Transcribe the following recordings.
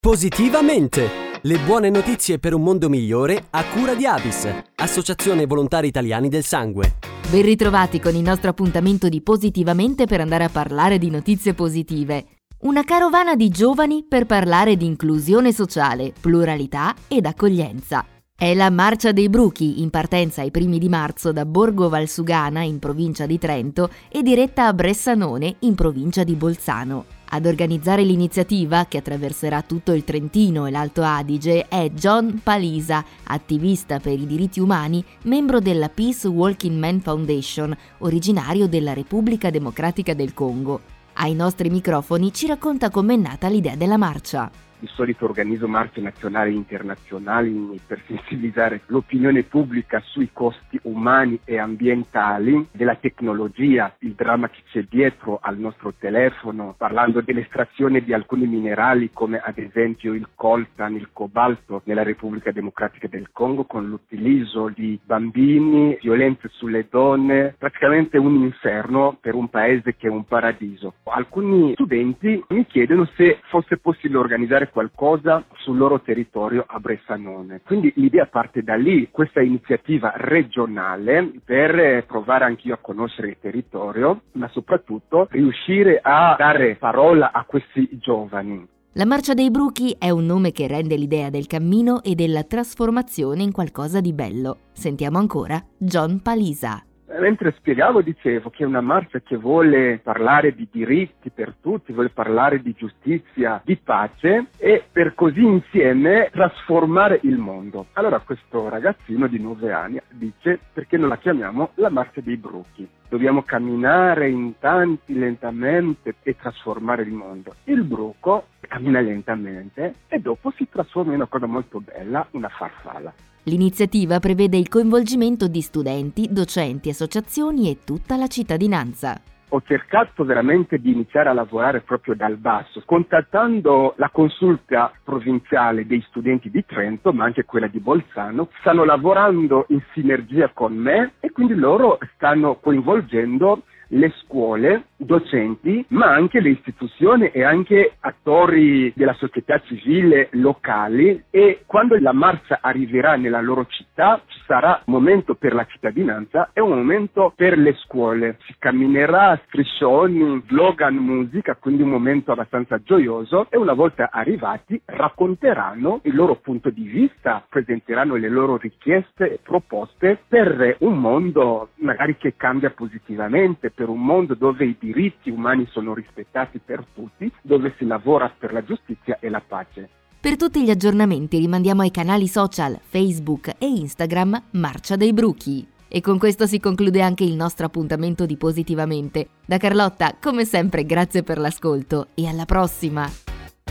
Positivamente! Le buone notizie per un mondo migliore a cura di Avis, Associazione Volontari Italiani del Sangue. Ben ritrovati con il nostro appuntamento di Positivamente per andare a parlare di notizie positive. Una carovana di giovani per parlare di inclusione sociale, pluralità ed accoglienza. È la Marcia dei Bruchi, in partenza ai primi di marzo da Borgo Valsugana, in provincia di Trento, e diretta a Bressanone, in provincia di Bolzano. Ad organizzare l'iniziativa, che attraverserà tutto il Trentino e l'Alto Adige, è John Palisa, attivista per i diritti umani, membro della Peace Walking Man Foundation, originario della Repubblica Democratica del Congo. Ai nostri microfoni ci racconta com'è nata l'idea della marcia di solito organizzo marce nazionali e internazionali per sensibilizzare l'opinione pubblica sui costi umani e ambientali della tecnologia, il dramma che c'è dietro al nostro telefono, parlando dell'estrazione di alcuni minerali come ad esempio il coltan, il cobalto nella Repubblica Democratica del Congo con l'utilizzo di bambini, violenze sulle donne, praticamente un inferno per un paese che è un paradiso. Alcuni studenti mi chiedono se fosse possibile organizzare qualcosa sul loro territorio a Bressanone. Quindi l'idea parte da lì, questa iniziativa regionale per provare anch'io a conoscere il territorio, ma soprattutto riuscire a dare parola a questi giovani. La Marcia dei Bruchi è un nome che rende l'idea del cammino e della trasformazione in qualcosa di bello. Sentiamo ancora John Palisa mentre spiegavo dicevo che è una marcia che vuole parlare di diritti per tutti, vuole parlare di giustizia, di pace e per così insieme trasformare il mondo. Allora questo ragazzino di 9 anni dice perché non la chiamiamo la marcia dei bruchi? Dobbiamo camminare in tanti lentamente e trasformare il mondo. Il bruco cammina lentamente e dopo si trasforma in una cosa molto bella, una farfalla. L'iniziativa prevede il coinvolgimento di studenti, docenti, associazioni e tutta la cittadinanza. Ho cercato veramente di iniziare a lavorare proprio dal basso, contattando la consulta provinciale dei studenti di Trento, ma anche quella di Bolzano, stanno lavorando in sinergia con me e quindi loro stanno coinvolgendo le scuole, docenti, ma anche le istituzioni e anche attori della società civile locali. E quando la marcia arriverà nella loro città ci sarà un momento per la cittadinanza e un momento per le scuole. Si camminerà a striscioni, slogan, musica, quindi un momento abbastanza gioioso e una volta arrivati racconteranno il loro punto di vista, presenteranno le loro richieste e proposte per un mondo magari che cambia positivamente per un mondo dove i diritti umani sono rispettati per tutti, dove si lavora per la giustizia e la pace. Per tutti gli aggiornamenti rimandiamo ai canali social Facebook e Instagram Marcia dei Bruchi. E con questo si conclude anche il nostro appuntamento di Positivamente. Da Carlotta, come sempre, grazie per l'ascolto e alla prossima!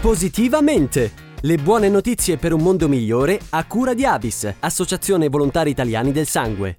Positivamente! Le buone notizie per un mondo migliore a cura di Avis, Associazione Volontari Italiani del Sangue.